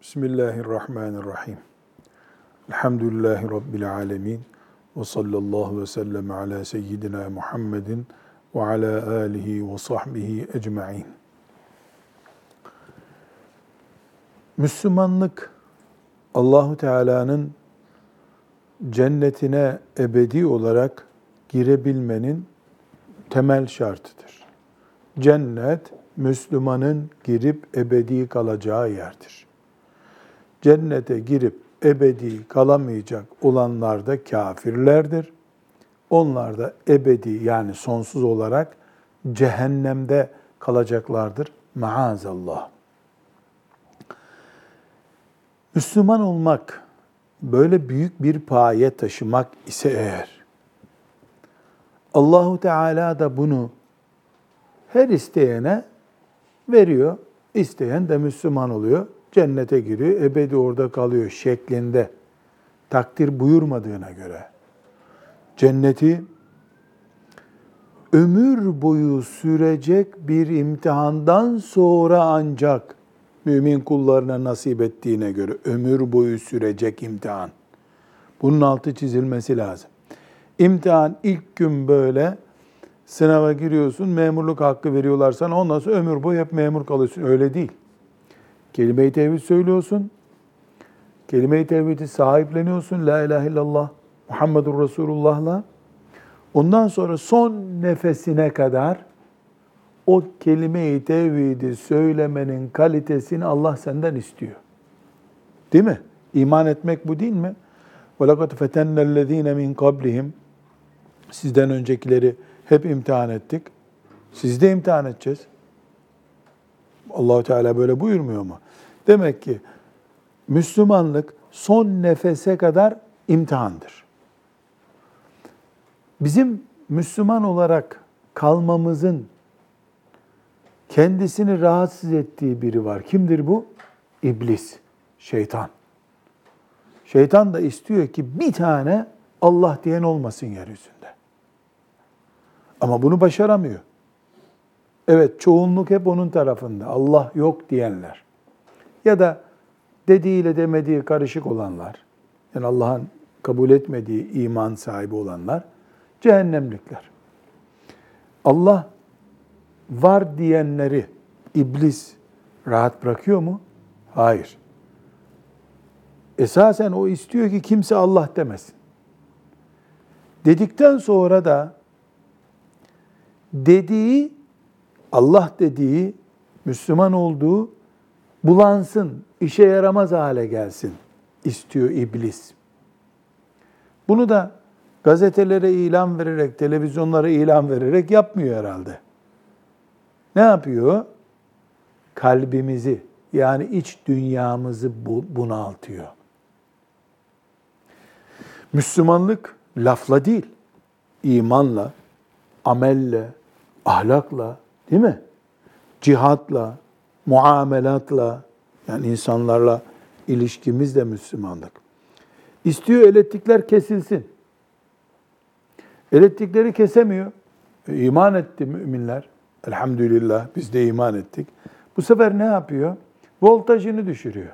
Bismillahirrahmanirrahim. Elhamdülillahi Rabbil alemin. Ve sallallahu ve sellem ala seyyidina Muhammedin ve ala alihi ve sahbihi ecma'in. Müslümanlık Allahu Teala'nın cennetine ebedi olarak girebilmenin temel şartıdır. Cennet Müslümanın girip ebedi kalacağı yerdir. Cennete girip ebedi kalamayacak olanlar da kafirlerdir. Onlar da ebedi yani sonsuz olarak cehennemde kalacaklardır. Maazallah. Müslüman olmak, böyle büyük bir paye taşımak ise eğer, Allahu Teala da bunu her isteyene veriyor. İsteyen de Müslüman oluyor. Cennete giriyor, ebedi orada kalıyor şeklinde takdir buyurmadığına göre cenneti ömür boyu sürecek bir imtihandan sonra ancak mümin kullarına nasip ettiğine göre ömür boyu sürecek imtihan. Bunun altı çizilmesi lazım. İmtihan ilk gün böyle sınava giriyorsun, memurluk hakkı veriyorlar sana. Ondan sonra ömür boyu hep memur kalıyorsun. Öyle değil. Kelime-i tevhid söylüyorsun. Kelime-i tevhidi sahipleniyorsun. La ilahe illallah Muhammedur Resulullah'la. Ondan sonra son nefesine kadar o kelime-i tevhidi söylemenin kalitesini Allah senden istiyor. Değil mi? İman etmek bu değil mi? وَلَقَدْ فَتَنَّ الَّذ۪ينَ مِنْ قَبْلِهِمْ Sizden öncekileri hep imtihan ettik. Siz de imtihan edeceğiz. Allahu Teala böyle buyurmuyor mu? Demek ki Müslümanlık son nefese kadar imtihandır. Bizim Müslüman olarak kalmamızın kendisini rahatsız ettiği biri var. Kimdir bu? İblis, şeytan. Şeytan da istiyor ki bir tane Allah diyen olmasın yeryüzünde. Ama bunu başaramıyor. Evet çoğunluk hep onun tarafında. Allah yok diyenler. Ya da dediğiyle demediği karışık olanlar. Yani Allah'ın kabul etmediği iman sahibi olanlar cehennemlikler. Allah var diyenleri iblis rahat bırakıyor mu? Hayır. Esasen o istiyor ki kimse Allah demesin. Dedikten sonra da dediği Allah dediği Müslüman olduğu bulansın, işe yaramaz hale gelsin istiyor iblis. Bunu da gazetelere ilan vererek, televizyonlara ilan vererek yapmıyor herhalde. Ne yapıyor? Kalbimizi yani iç dünyamızı bunaltıyor. Müslümanlık lafla değil, imanla, amelle, ahlakla, değil mi? Cihatla, muamelatla, yani insanlarla ilişkimiz de Müslümanlık. İstiyor elektrikler kesilsin. Elektrikleri kesemiyor. E, iman etti müminler. Elhamdülillah biz de iman ettik. Bu sefer ne yapıyor? Voltajını düşürüyor.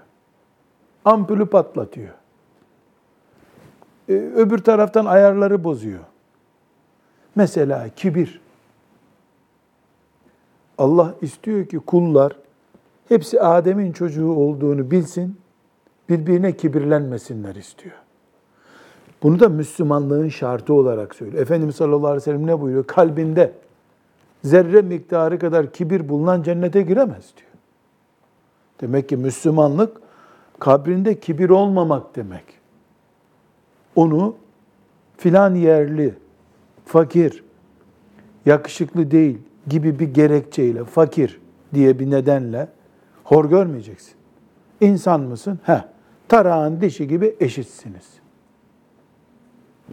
Ampulü patlatıyor. Ee, öbür taraftan ayarları bozuyor. Mesela kibir. Allah istiyor ki kullar hepsi Adem'in çocuğu olduğunu bilsin, birbirine kibirlenmesinler istiyor. Bunu da Müslümanlığın şartı olarak söylüyor. Efendimiz sallallahu aleyhi ve sellem ne buyuruyor? Kalbinde zerre miktarı kadar kibir bulunan cennete giremez diyor. Demek ki Müslümanlık kabrinde kibir olmamak demek. Onu filan yerli, fakir, yakışıklı değil gibi bir gerekçeyle fakir diye bir nedenle hor görmeyeceksin. İnsan mısın? He. Tarağın dişi gibi eşitsiniz.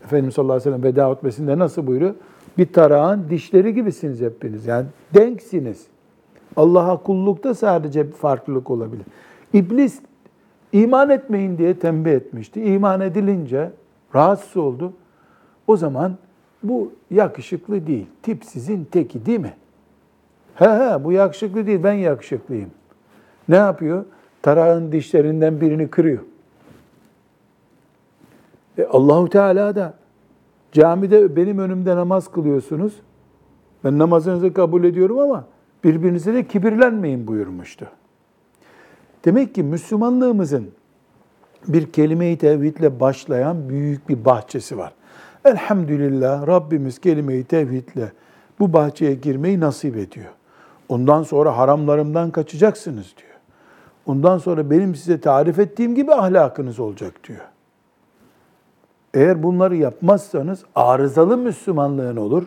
Efendimiz sallallahu aleyhi ve sellem veda hutbesinde nasıl buyuruyor? Bir tarağın dişleri gibisiniz hepiniz. Yani denksiniz. Allah'a kullukta sadece farklılık olabilir. İblis iman etmeyin diye tembih etmişti. İman edilince rahatsız oldu. O zaman bu yakışıklı değil. Tipsizin teki değil mi? He he bu yakışıklı değil ben yakışıklıyım. Ne yapıyor? tarağın dişlerinden birini kırıyor. E Allahu Teala da camide benim önümde namaz kılıyorsunuz. Ben namazınızı kabul ediyorum ama birbirinize de kibirlenmeyin buyurmuştu. Demek ki Müslümanlığımızın bir kelime-i tevhidle başlayan büyük bir bahçesi var. Elhamdülillah Rabbimiz kelime-i tevhidle bu bahçeye girmeyi nasip ediyor. Ondan sonra haramlarımdan kaçacaksınız diyor. Ondan sonra benim size tarif ettiğim gibi ahlakınız olacak diyor. Eğer bunları yapmazsanız arızalı Müslümanlığın olur.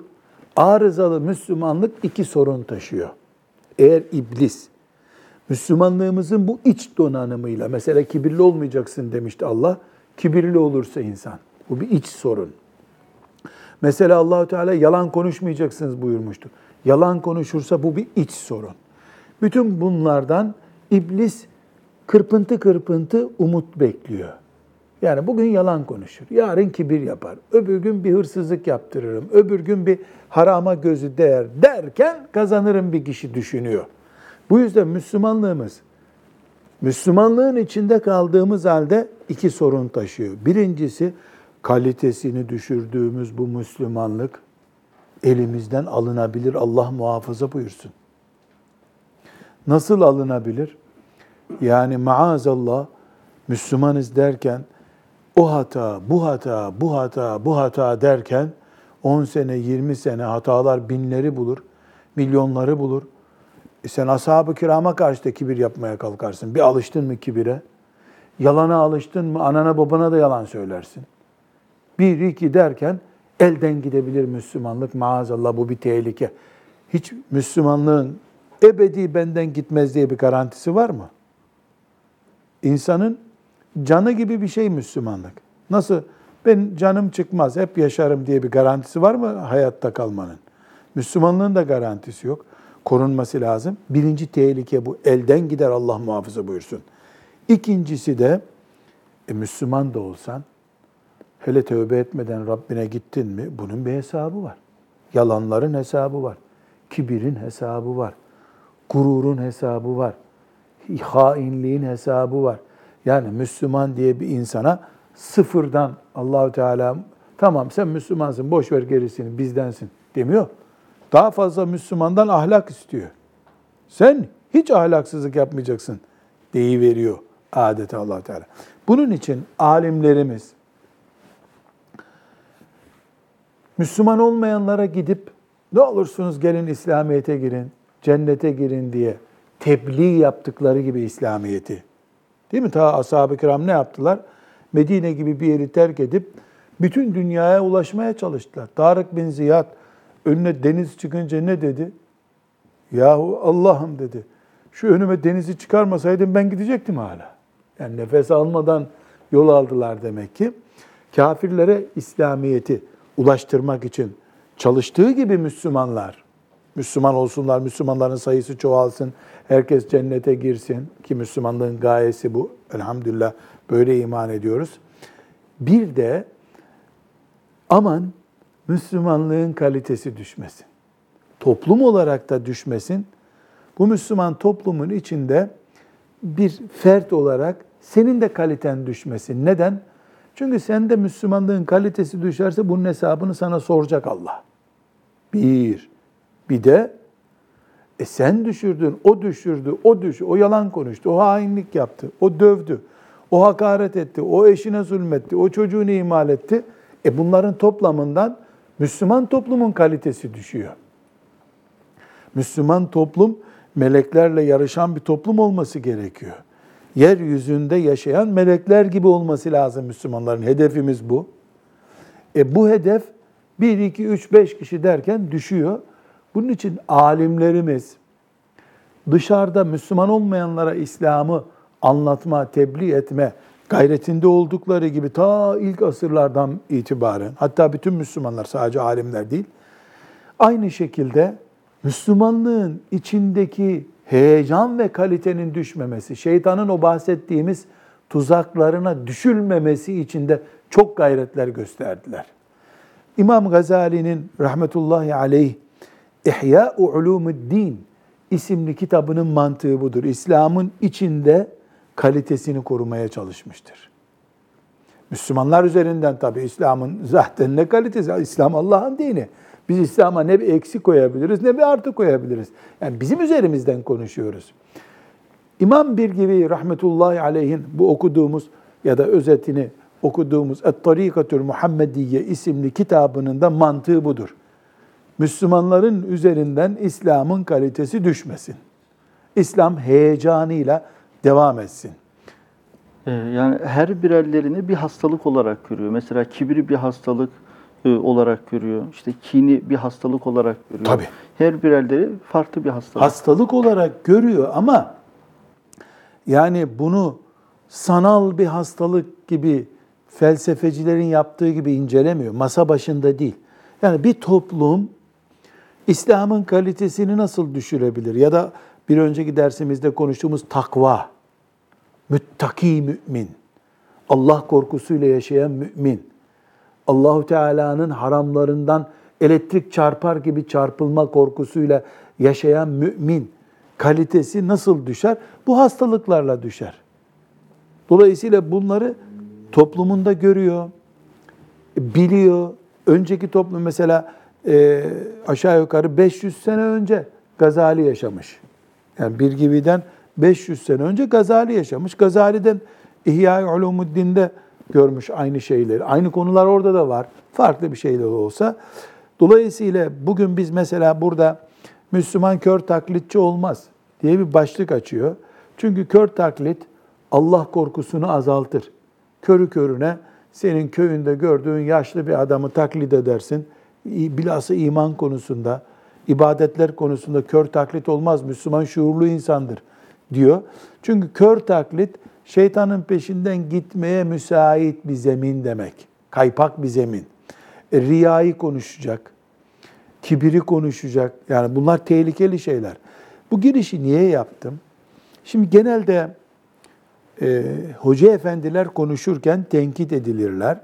Arızalı Müslümanlık iki sorun taşıyor. Eğer iblis Müslümanlığımızın bu iç donanımıyla mesela kibirli olmayacaksın demişti Allah. Kibirli olursa insan. Bu bir iç sorun. Mesela Allahu Teala yalan konuşmayacaksınız buyurmuştu. Yalan konuşursa bu bir iç sorun. Bütün bunlardan iblis kırpıntı kırpıntı umut bekliyor. Yani bugün yalan konuşur, yarın kibir yapar, öbür gün bir hırsızlık yaptırırım, öbür gün bir harama gözü değer derken kazanırım bir kişi düşünüyor. Bu yüzden Müslümanlığımız, Müslümanlığın içinde kaldığımız halde iki sorun taşıyor. Birincisi kalitesini düşürdüğümüz bu Müslümanlık elimizden alınabilir. Allah muhafaza buyursun. Nasıl alınabilir? Yani maazallah Müslümanız derken o hata, bu hata, bu hata, bu hata derken 10 sene, 20 sene hatalar binleri bulur, milyonları bulur. E sen ashab-ı kirama karşı da kibir yapmaya kalkarsın. Bir alıştın mı kibire? Yalana alıştın mı anana babana da yalan söylersin. Bir, iki derken elden gidebilir Müslümanlık. Maazallah bu bir tehlike. Hiç Müslümanlığın ebedi benden gitmez diye bir garantisi var mı? İnsanın canı gibi bir şey Müslümanlık. Nasıl ben canım çıkmaz, hep yaşarım diye bir garantisi var mı hayatta kalmanın? Müslümanlığın da garantisi yok. Korunması lazım. Birinci tehlike bu. Elden gider Allah muhafaza buyursun. İkincisi de e, Müslüman da olsan, hele tövbe etmeden Rabbine gittin mi bunun bir hesabı var. Yalanların hesabı var. Kibirin hesabı var. Gururun hesabı var. Hainliğin hesabı var. Yani Müslüman diye bir insana sıfırdan Allahü Teala tamam sen Müslümansın boş ver gerisini bizdensin demiyor. Daha fazla Müslümandan ahlak istiyor. Sen hiç ahlaksızlık yapmayacaksın deyi veriyor adeta Allah Teala. Bunun için alimlerimiz Müslüman olmayanlara gidip ne olursunuz gelin İslamiyet'e girin, cennete girin diye tebliğ yaptıkları gibi İslamiyet'i Değil mi? Ta ashab-ı kiram ne yaptılar? Medine gibi bir yeri terk edip bütün dünyaya ulaşmaya çalıştılar. Tarık bin Ziyad önüne deniz çıkınca ne dedi? Yahu Allah'ım dedi. Şu önüme denizi çıkarmasaydım ben gidecektim hala. Yani nefes almadan yol aldılar demek ki. Kafirlere İslamiyet'i ulaştırmak için çalıştığı gibi Müslümanlar, Müslüman olsunlar, Müslümanların sayısı çoğalsın, herkes cennete girsin ki Müslümanlığın gayesi bu. Elhamdülillah böyle iman ediyoruz. Bir de aman Müslümanlığın kalitesi düşmesin. Toplum olarak da düşmesin. Bu Müslüman toplumun içinde bir fert olarak senin de kaliten düşmesin. Neden? Çünkü sende Müslümanlığın kalitesi düşerse bunun hesabını sana soracak Allah. Bir. Bir de e sen düşürdün, o düşürdü, o düş, o yalan konuştu, o hainlik yaptı, o dövdü, o hakaret etti, o eşine zulmetti, o çocuğunu imal etti. E bunların toplamından Müslüman toplumun kalitesi düşüyor. Müslüman toplum meleklerle yarışan bir toplum olması gerekiyor. Yeryüzünde yaşayan melekler gibi olması lazım Müslümanların. Hedefimiz bu. E bu hedef 1, 2, 3, 5 kişi derken düşüyor. Bunun için alimlerimiz dışarıda Müslüman olmayanlara İslam'ı anlatma, tebliğ etme gayretinde oldukları gibi ta ilk asırlardan itibaren hatta bütün Müslümanlar sadece alimler değil aynı şekilde Müslümanlığın içindeki heyecan ve kalitenin düşmemesi, şeytanın o bahsettiğimiz tuzaklarına düşülmemesi için de çok gayretler gösterdiler. İmam Gazali'nin rahmetullahi aleyh İhya Ulumuddin isimli kitabının mantığı budur. İslam'ın içinde kalitesini korumaya çalışmıştır. Müslümanlar üzerinden tabi İslam'ın zaten ne kalitesi? İslam Allah'ın dini. Biz İslam'a ne bir eksi koyabiliriz ne bir artı koyabiliriz. Yani bizim üzerimizden konuşuyoruz. İmam bir gibi rahmetullahi aleyhin bu okuduğumuz ya da özetini okuduğumuz Et-Tarikatül Muhammediye isimli kitabının da mantığı budur. Müslümanların üzerinden İslam'ın kalitesi düşmesin. İslam heyecanıyla devam etsin. Ee, yani her birerlerini bir hastalık olarak görüyor. Mesela kibri bir hastalık olarak görüyor. İşte kini bir hastalık olarak görüyor. Tabii. Her birerleri farklı bir hastalık. Hastalık olarak görüyor ama yani bunu sanal bir hastalık gibi felsefecilerin yaptığı gibi incelemiyor. Masa başında değil. Yani bir toplum İslam'ın kalitesini nasıl düşürebilir? Ya da bir önceki dersimizde konuştuğumuz takva, müttaki mümin, Allah korkusuyla yaşayan mümin, Allahu Teala'nın haramlarından elektrik çarpar gibi çarpılma korkusuyla yaşayan mümin kalitesi nasıl düşer? Bu hastalıklarla düşer. Dolayısıyla bunları toplumunda görüyor, biliyor. Önceki toplum mesela e, aşağı yukarı 500 sene önce Gazali yaşamış. Yani bir gibiden 500 sene önce Gazali yaşamış. Gazali'den İhya-i Ulumuddin'de görmüş aynı şeyleri. Aynı konular orada da var. Farklı bir şeyler olsa. Dolayısıyla bugün biz mesela burada Müslüman kör taklitçi olmaz diye bir başlık açıyor. Çünkü kör taklit Allah korkusunu azaltır. Körü körüne senin köyünde gördüğün yaşlı bir adamı taklit edersin. Bilhassa iman konusunda, ibadetler konusunda kör taklit olmaz. Müslüman şuurlu insandır diyor. Çünkü kör taklit şeytanın peşinden gitmeye müsait bir zemin demek. Kaypak bir zemin. E, riyayı konuşacak, kibiri konuşacak. Yani bunlar tehlikeli şeyler. Bu girişi niye yaptım? Şimdi genelde e, hoca efendiler konuşurken tenkit edilirler.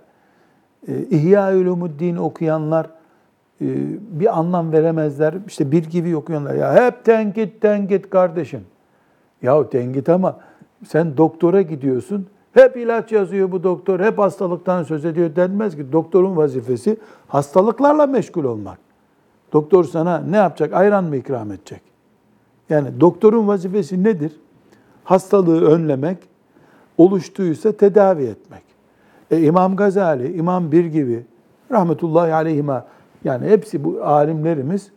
E, İhya Ulumuddin okuyanlar e, bir anlam veremezler. İşte bir gibi okuyanlar. Ya hep tenkit tenkit kardeşim. Yahu tenkit ama sen doktora gidiyorsun. Hep ilaç yazıyor bu doktor. Hep hastalıktan söz ediyor denmez ki. Doktorun vazifesi hastalıklarla meşgul olmak. Doktor sana ne yapacak? Ayran mı ikram edecek? Yani doktorun vazifesi nedir? Hastalığı önlemek, oluştuysa tedavi etmek. E, İmam Gazali, İmam Bir gibi rahmetullahi aleyhime yani hepsi bu alimlerimiz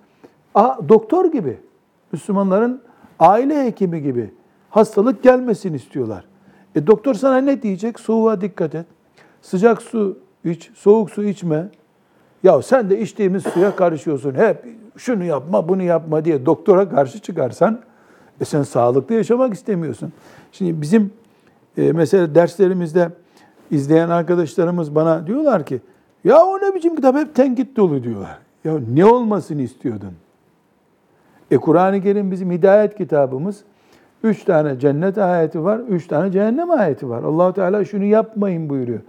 a, doktor gibi. Müslümanların aile hekimi gibi hastalık gelmesin istiyorlar. E doktor sana ne diyecek? Soğuğa dikkat et. Sıcak su iç, soğuk su içme. Ya sen de içtiğimiz suya karışıyorsun. Hep şunu yapma, bunu yapma diye doktora karşı çıkarsan e sen sağlıklı yaşamak istemiyorsun. Şimdi bizim e, mesela derslerimizde izleyen arkadaşlarımız bana diyorlar ki ya o ne biçim kitap hep tenkit dolu diyorlar. Ya ne olmasını istiyordun? E Kur'an-ı Kerim bizim hidayet kitabımız. Üç tane cennet ayeti var, üç tane cehennem ayeti var. Allahu Teala şunu yapmayın buyuruyor.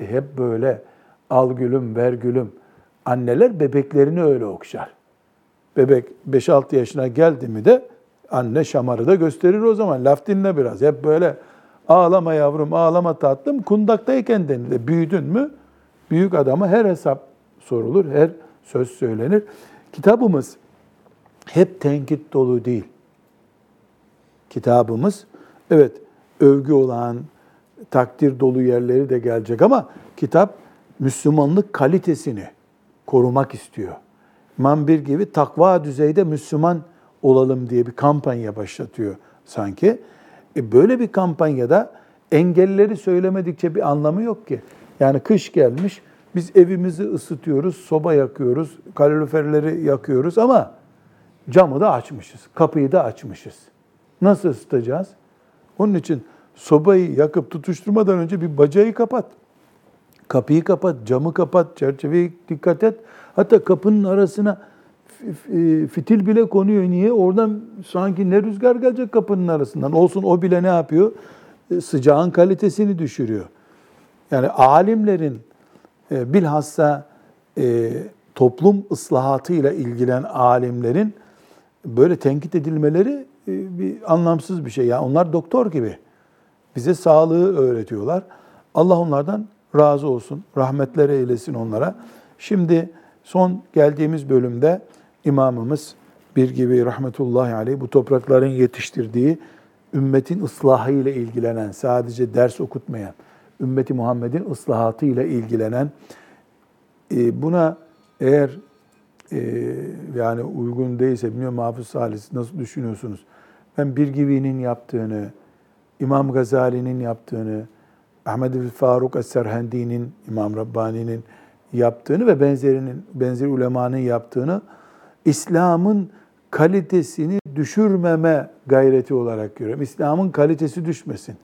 E hep böyle al gülüm, ver gülüm. Anneler bebeklerini öyle okşar. Bebek 5-6 yaşına geldi mi de anne şamarı da gösterir o zaman. Laf dinle biraz. Hep böyle ağlama yavrum, ağlama tatlım. Kundaktayken denir. Büyüdün mü büyük adama her hesap sorulur, her söz söylenir. Kitabımız hep tenkit dolu değil. Kitabımız evet övgü olan, takdir dolu yerleri de gelecek ama kitap Müslümanlık kalitesini korumak istiyor. İmam bir gibi takva düzeyde Müslüman olalım diye bir kampanya başlatıyor sanki. E böyle bir kampanyada engelleri söylemedikçe bir anlamı yok ki. Yani kış gelmiş, biz evimizi ısıtıyoruz, soba yakıyoruz, kaloriferleri yakıyoruz ama camı da açmışız, kapıyı da açmışız. Nasıl ısıtacağız? Onun için sobayı yakıp tutuşturmadan önce bir bacayı kapat. Kapıyı kapat, camı kapat, çerçeveyi dikkat et. Hatta kapının arasına fitil bile konuyor. Niye? Oradan sanki ne rüzgar gelecek kapının arasından. Olsun o bile ne yapıyor? E, sıcağın kalitesini düşürüyor. Yani alimlerin e, bilhassa e, toplum ıslahatıyla ilgilen alimlerin böyle tenkit edilmeleri bir anlamsız bir şey. Yani onlar doktor gibi. bize sağlığı öğretiyorlar. Allah onlardan razı olsun, rahmetler eylesin onlara. Şimdi son geldiğimiz bölümde imamımız bir gibi rahmetullahi aleyh bu toprakların yetiştirdiği ümmetin ıslahı ile ilgilenen, sadece ders okutmayan, ümmeti Muhammed'in ıslahatı ile ilgilenen, e, buna eğer e, yani uygun değilse, bilmiyorum Hafız Salih nasıl düşünüyorsunuz? Ben bir gibinin yaptığını, İmam Gazali'nin yaptığını, Ahmed Faruk Es-Serhendi'nin, İmam Rabbani'nin yaptığını ve benzerinin, benzeri ulemanın yaptığını İslam'ın kalitesini düşürmeme gayreti olarak görüyorum. İslam'ın kalitesi düşmesin.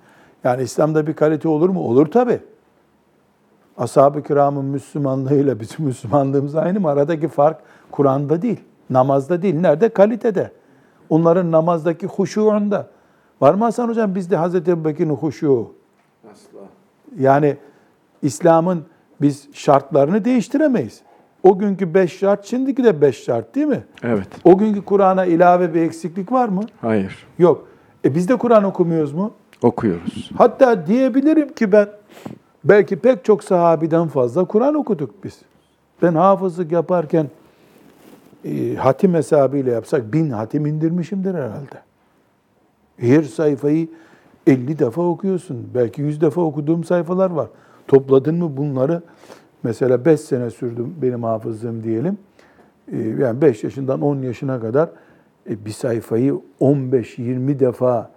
Yani İslam'da bir kalite olur mu? Olur tabi. Ashab-ı kiramın Müslümanlığıyla bizim Müslümanlığımız aynı mı? Aradaki fark Kur'an'da değil, namazda değil. Nerede? Kalitede. Onların namazdaki huşuğunda. Var mı Hasan Hocam bizde Hazreti Ebu Bekir'in huşuğu? Asla. Yani İslam'ın biz şartlarını değiştiremeyiz. O günkü beş şart, şimdiki de beş şart değil mi? Evet. O günkü Kur'an'a ilave bir eksiklik var mı? Hayır. Yok. E biz de Kur'an okumuyoruz mu? Okuyoruz. Hatta diyebilirim ki ben belki pek çok sahabiden fazla Kur'an okuduk biz. Ben hafızlık yaparken hatim hesabıyla yapsak bin hatim indirmişimdir herhalde. Her sayfayı 50 defa okuyorsun. Belki 100 defa okuduğum sayfalar var. Topladın mı bunları? Mesela 5 sene sürdü benim hafızlığım diyelim. E, yani 5 yaşından 10 yaşına kadar e, bir sayfayı 15-20 defa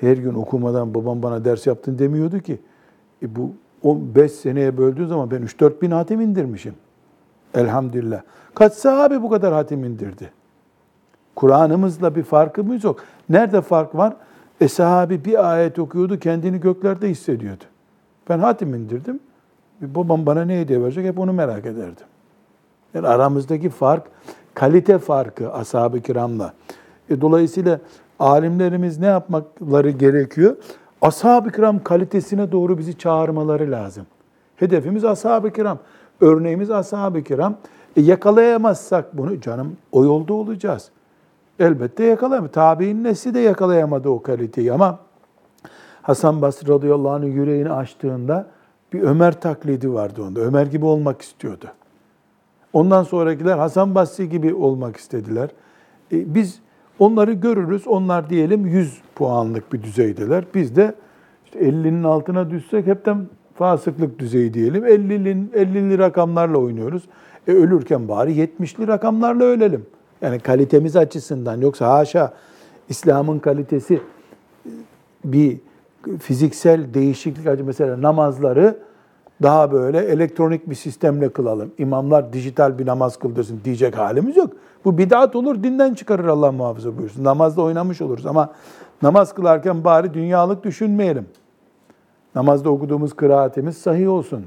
her gün okumadan babam bana ders yaptın demiyordu ki. E bu 5 seneye böldüğün zaman ben 3-4 bin hatim indirmişim. Elhamdülillah. Kaç sahabe bu kadar hatim indirdi? Kur'an'ımızla bir farkımız yok. Nerede fark var? E sahabi bir ayet okuyordu, kendini göklerde hissediyordu. Ben hatim indirdim. Babam bana ne hediye verecek hep onu merak ederdim. Yani aramızdaki fark, kalite farkı ashab-ı kiramla. E dolayısıyla alimlerimiz ne yapmakları gerekiyor? Ashab-ı kiram kalitesine doğru bizi çağırmaları lazım. Hedefimiz ashab-ı kiram. Örneğimiz ashab-ı kiram. E yakalayamazsak bunu canım o yolda olacağız. Elbette yakalayamadı. Tabi'in nesli de yakalayamadı o kaliteyi ama Hasan Basri radıyallahu anh'ın yüreğini açtığında bir Ömer taklidi vardı onda. Ömer gibi olmak istiyordu. Ondan sonrakiler Hasan Basri gibi olmak istediler. E, biz onları görürüz. Onlar diyelim 100 puanlık bir düzeydeler. Biz de işte 50'nin altına düşsek hepten fasıklık düzeyi diyelim. 50'li 50'li rakamlarla oynuyoruz. E ölürken bari 70'li rakamlarla ölelim. Yani kalitemiz açısından yoksa haşa İslam'ın kalitesi bir fiziksel değişiklik mesela namazları daha böyle elektronik bir sistemle kılalım. İmamlar dijital bir namaz kıldırsın diyecek halimiz yok. Bu bid'at olur, dinden çıkarır Allah muhafaza buyursun. Namazda oynamış oluruz ama namaz kılarken bari dünyalık düşünmeyelim. Namazda okuduğumuz kıraatimiz sahih olsun.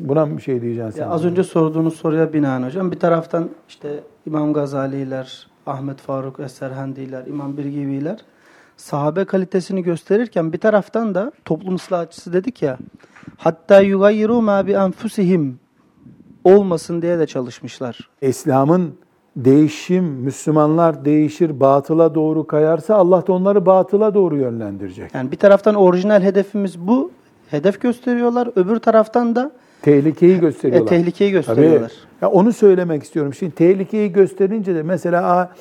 Buna bir şey diyeceksin Ya az önce sorduğunuz soruya binaen hocam bir taraftan işte İmam Gazaliler, Ahmet Faruk Eserhendiler, İmam Birgiviler sahabe kalitesini gösterirken bir taraftan da toplum ıslahçısı dedik ya hatta yugayyiru ma bi enfusihim olmasın diye de çalışmışlar. İslam'ın değişim, Müslümanlar değişir, batıla doğru kayarsa Allah da onları batıla doğru yönlendirecek. Yani bir taraftan orijinal hedefimiz bu. Hedef gösteriyorlar. Öbür taraftan da Tehlikeyi gösteriyorlar. E, tehlikeyi gösteriyorlar. Tabii. Ya onu söylemek istiyorum. Şimdi tehlikeyi gösterince de mesela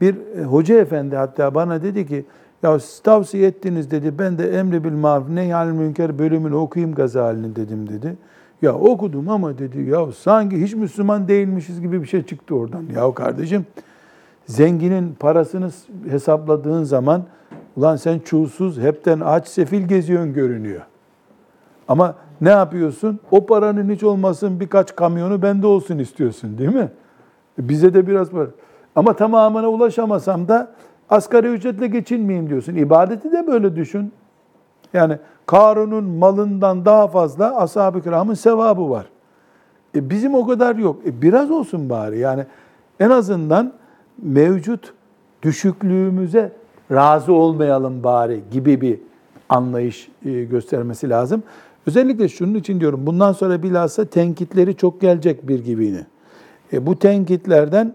bir e, hoca efendi hatta bana dedi ki ya siz tavsiye ettiniz dedi. Ben de emri bil maruf nehyal münker bölümünü okuyayım Gazali'nin dedim dedi. Ya okudum ama dedi ya sanki hiç Müslüman değilmişiz gibi bir şey çıktı oradan. Ya kardeşim zenginin parasını hesapladığın zaman ulan sen çulsuz hepten aç sefil geziyorsun görünüyor. Ama ne yapıyorsun? O paranın hiç olmasın birkaç kamyonu bende olsun istiyorsun değil mi? Bize de biraz var. Ama tamamına ulaşamasam da asgari ücretle geçinmeyeyim diyorsun. İbadeti de böyle düşün. Yani Karun'un malından daha fazla ashab-ı kiramın sevabı var. E bizim o kadar yok. E biraz olsun bari. Yani en azından mevcut düşüklüğümüze razı olmayalım bari gibi bir anlayış e, göstermesi lazım. Özellikle şunun için diyorum, bundan sonra bilhassa tenkitleri çok gelecek bir gibini. E, bu tenkitlerden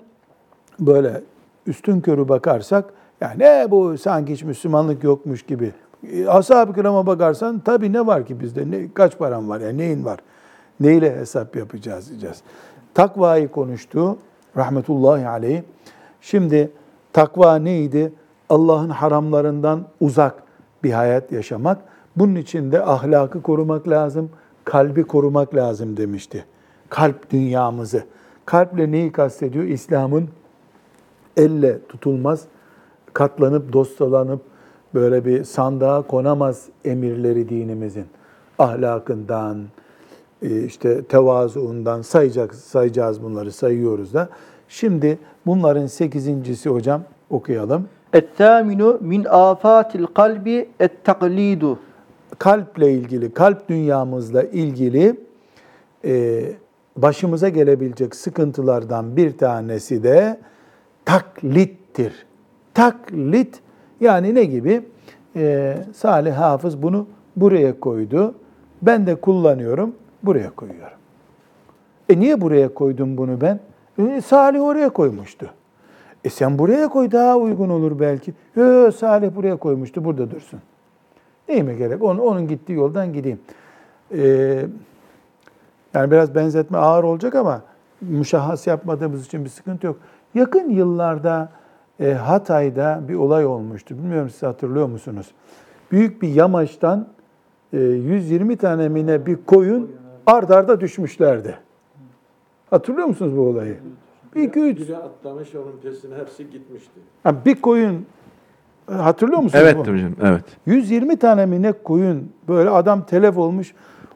böyle üstün körü bakarsak, yani ne bu sanki hiç Müslümanlık yokmuş gibi. E, Ashab-ı kirama bakarsan tabii ne var ki bizde? Ne, kaç param var ya? Neyin var? Neyle hesap yapacağız diyeceğiz. Takvayı konuştu rahmetullahi aleyh. Şimdi takva neydi? Allah'ın haramlarından uzak bir hayat yaşamak. Bunun için de ahlakı korumak lazım, kalbi korumak lazım demişti. Kalp dünyamızı. Kalple neyi kastediyor? İslam'ın elle tutulmaz, katlanıp dostalanıp böyle bir sandığa konamaz emirleri dinimizin. Ahlakından, e, işte tevazuundan sayacak, sayacağız bunları sayıyoruz da. Şimdi bunların sekizincisi hocam okuyalım. Et-taminu min afatil kalbi et-taklidu. Kalple ilgili, kalp dünyamızla ilgili e, başımıza gelebilecek sıkıntılardan bir tanesi de taklittir. Taklit yani ne gibi? Ee, Salih Hafız bunu buraya koydu. Ben de kullanıyorum, buraya koyuyorum. E niye buraya koydum bunu ben? E, Salih oraya koymuştu. E sen buraya koy daha uygun olur belki. Yo, Salih buraya koymuştu, burada dursun. Neyime gerek? Onun, onun gittiği yoldan gideyim. Ee, yani biraz benzetme ağır olacak ama müşahhas yapmadığımız için bir sıkıntı yok. Yakın yıllarda e, Hatay'da bir olay olmuştu. Bilmiyorum siz hatırlıyor musunuz? Büyük bir yamaçtan e, 120 tane mine bir koyun ard arda düşmüşlerdi. Hatırlıyor musunuz bu olayı? Bir iki üç. Biri atlamış onun pesine hepsi gitmişti. Ha, bir koyun hatırlıyor musunuz? Evet bu? hocam, evet. 120 tane mi ne koyun böyle adam telef olmuş.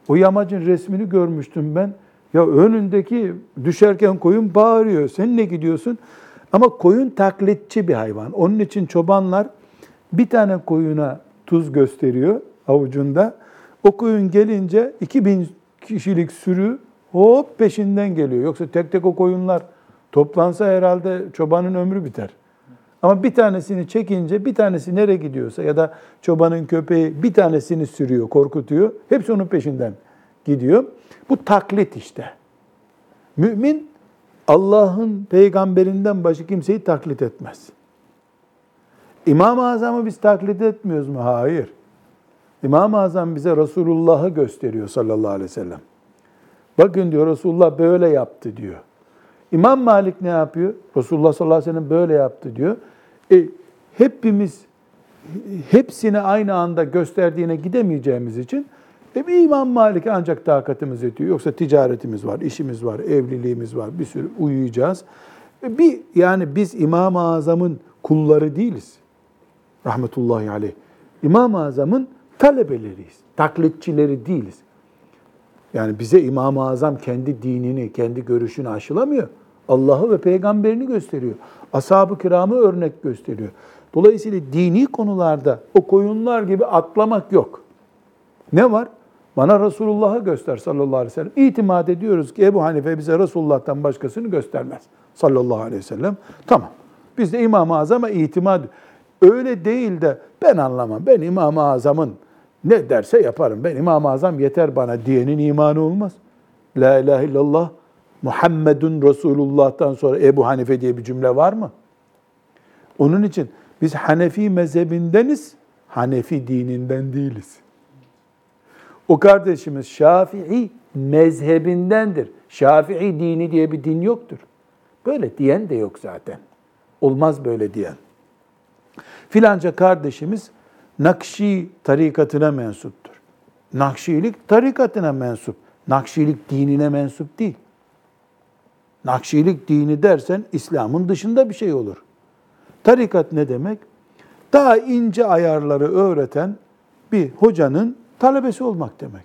O yamacın resmini görmüştüm ben. Ya önündeki düşerken koyun bağırıyor. Sen ne gidiyorsun? Ama koyun taklitçi bir hayvan. Onun için çobanlar bir tane koyuna tuz gösteriyor avucunda. O koyun gelince 2000 kişilik sürü hop peşinden geliyor. Yoksa tek tek o koyunlar toplansa herhalde çobanın ömrü biter. Ama bir tanesini çekince bir tanesi nereye gidiyorsa ya da çobanın köpeği bir tanesini sürüyor, korkutuyor. Hepsi onun peşinden gidiyor. Bu taklit işte. Mümin Allah'ın peygamberinden başka kimseyi taklit etmez. İmam-ı Azam'ı biz taklit etmiyoruz mu? Hayır. İmam-ı Azam bize Resulullah'ı gösteriyor sallallahu aleyhi ve sellem. Bakın diyor Resulullah böyle yaptı diyor. İmam Malik ne yapıyor? Resulullah sallallahu aleyhi ve sellem böyle yaptı diyor. E, hepimiz hepsini aynı anda gösterdiğine gidemeyeceğimiz için e, bir İmam Malik ancak takatimiz yetiyor. Yoksa ticaretimiz var, işimiz var, evliliğimiz var, bir sürü uyuyacağız. E, bir yani biz İmam-ı Azam'ın kulları değiliz. Rahmetullahi aleyh. İmam-ı Azam'ın talebeleriyiz. Taklitçileri değiliz. Yani bize İmam-ı Azam kendi dinini, kendi görüşünü aşılamıyor. Allah'ı ve peygamberini gösteriyor. Ashab-ı kiramı örnek gösteriyor. Dolayısıyla dini konularda o koyunlar gibi atlamak yok. Ne var? Bana Resulullah'ı göster sallallahu aleyhi ve sellem. İtimat ediyoruz ki Ebu Hanife bize Resulullah'tan başkasını göstermez sallallahu aleyhi ve sellem. Tamam. Biz de İmam-ı Azam'a itimat Öyle değil de ben anlamam. Ben İmam-ı Azam'ın ne derse yaparım. Ben İmam-ı Azam yeter bana diyenin imanı olmaz. La ilahe illallah Muhammedun Resulullah'tan sonra Ebu Hanife diye bir cümle var mı? Onun için biz Hanefi mezhebindeniz, Hanefi dininden değiliz. O kardeşimiz Şafii mezhebindendir. Şafii dini diye bir din yoktur. Böyle diyen de yok zaten. Olmaz böyle diyen. Filanca kardeşimiz Nakşi tarikatına mensuptur. Nakşilik tarikatına mensup. Nakşilik dinine mensup değil. Nakşilik dini dersen İslam'ın dışında bir şey olur. Tarikat ne demek? Daha ince ayarları öğreten bir hocanın talebesi olmak demek.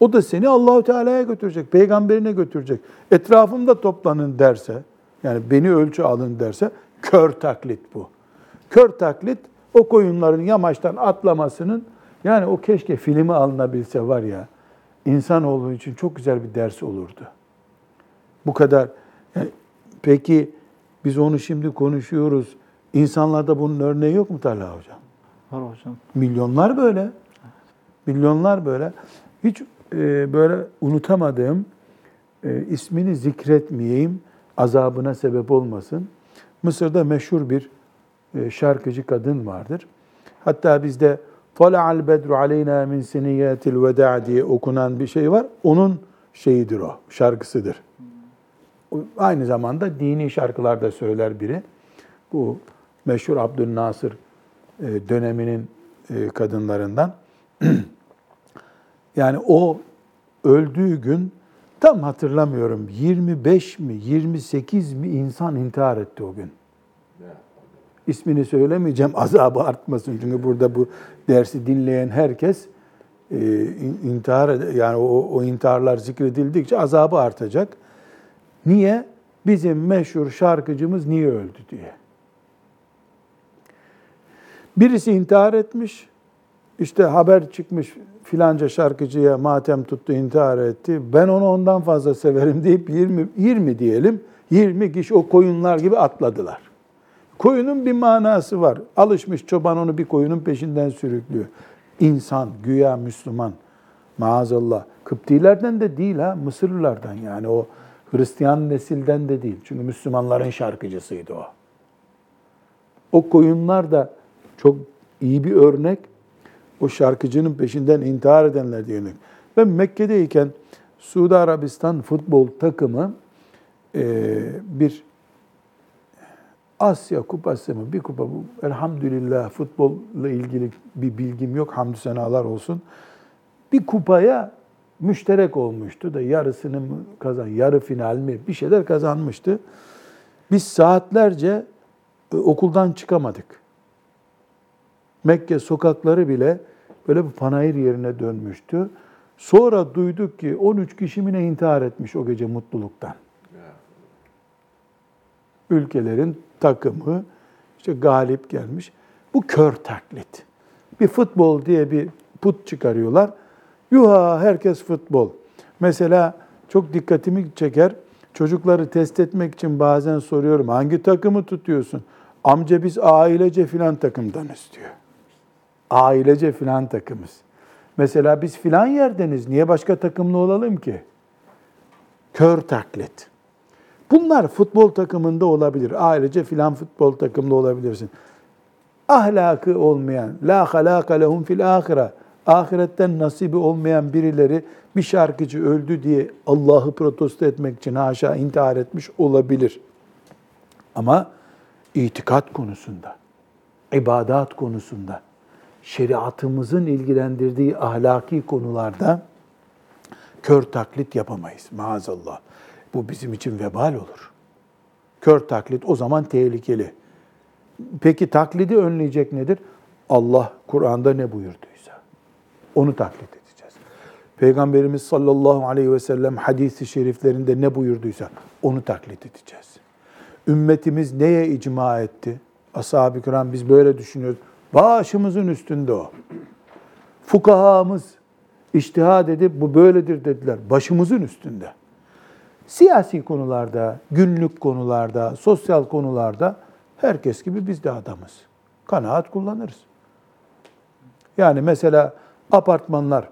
O da seni Allahu Teala'ya götürecek, peygamberine götürecek. Etrafımda toplanın derse, yani beni ölçü alın derse kör taklit bu. Kör taklit o koyunların yamaçtan atlamasının yani o keşke filmi alınabilse var ya insanoğlu için çok güzel bir ders olurdu. Bu kadar. Yani, peki biz onu şimdi konuşuyoruz. İnsanlarda bunun örneği yok mu Talha Hocam? Var hocam. Milyonlar böyle. Milyonlar böyle. Hiç e, böyle unutamadığım, e, ismini zikretmeyeyim, azabına sebep olmasın. Mısır'da meşhur bir e, şarkıcı kadın vardır. Hatta bizde Tala'al bedru aleyna min seniyetil veda diye okunan bir şey var. Onun şeyidir o, şarkısıdır. Aynı zamanda dini şarkılarda söyler biri. Bu meşhur Abdülnasır e, döneminin e, kadınlarından. Yani o öldüğü gün tam hatırlamıyorum 25 mi 28 mi insan intihar etti o gün. İsmini söylemeyeceğim azabı artmasın çünkü burada bu dersi dinleyen herkes e, in- intihar yani o, o intiharlar zikredildikçe azabı artacak. Niye? Bizim meşhur şarkıcımız niye öldü diye. Birisi intihar etmiş. İşte haber çıkmış filanca şarkıcıya matem tuttu, intihar etti. Ben onu ondan fazla severim deyip 20, 20 diyelim. 20 kişi o koyunlar gibi atladılar. Koyunun bir manası var. Alışmış çoban onu bir koyunun peşinden sürüklüyor. İnsan, güya Müslüman, maazallah. Kıptilerden de değil ha, Mısırlılardan yani o Hristiyan nesilden de değil. Çünkü Müslümanların şarkıcısıydı o. O koyunlar da çok iyi bir örnek. O şarkıcının peşinden intihar edenler diye örnek. Ben Mekke'deyken Suudi Arabistan futbol takımı eee, bir Asya kupası mı bir kupa bu elhamdülillah futbolla ilgili bir bilgim yok hamdü senalar olsun. Bir kupaya müşterek olmuştu da yarısını mı kazan yarı final mi bir şeyler kazanmıştı. Biz saatlerce e, okuldan çıkamadık. Mekke sokakları bile böyle bir panayır yerine dönmüştü. Sonra duyduk ki 13 kişi mi ne intihar etmiş o gece mutluluktan ülkelerin takımı işte galip gelmiş. Bu kör taklit. Bir futbol diye bir put çıkarıyorlar. Yuha herkes futbol. Mesela çok dikkatimi çeker. Çocukları test etmek için bazen soruyorum. Hangi takımı tutuyorsun? Amca biz ailece filan takımdanız diyor. Ailece filan takımız. Mesela biz filan yerdeniz. Niye başka takımlı olalım ki? Kör taklit. Bunlar futbol takımında olabilir. Ailece filan futbol takımında olabilirsin. Ahlakı olmayan, la halaka lehum fil ahire, ahiretten nasibi olmayan birileri bir şarkıcı öldü diye Allah'ı protesto etmek için haşa intihar etmiş olabilir. Ama itikat konusunda, ibadat konusunda, şeriatımızın ilgilendirdiği ahlaki konularda kör taklit yapamayız maazallah. Bu bizim için vebal olur. Kör taklit o zaman tehlikeli. Peki taklidi önleyecek nedir? Allah Kur'an'da ne buyurduysa onu taklit edeceğiz. Peygamberimiz sallallahu aleyhi ve sellem hadisi şeriflerinde ne buyurduysa onu taklit edeceğiz. Ümmetimiz neye icma etti? Ashab-ı kiram biz böyle düşünüyoruz. Başımızın üstünde o. Fukahamız iştihad edip bu böyledir dediler. Başımızın üstünde. Siyasi konularda, günlük konularda, sosyal konularda herkes gibi biz de adamız. Kanaat kullanırız. Yani mesela apartmanlar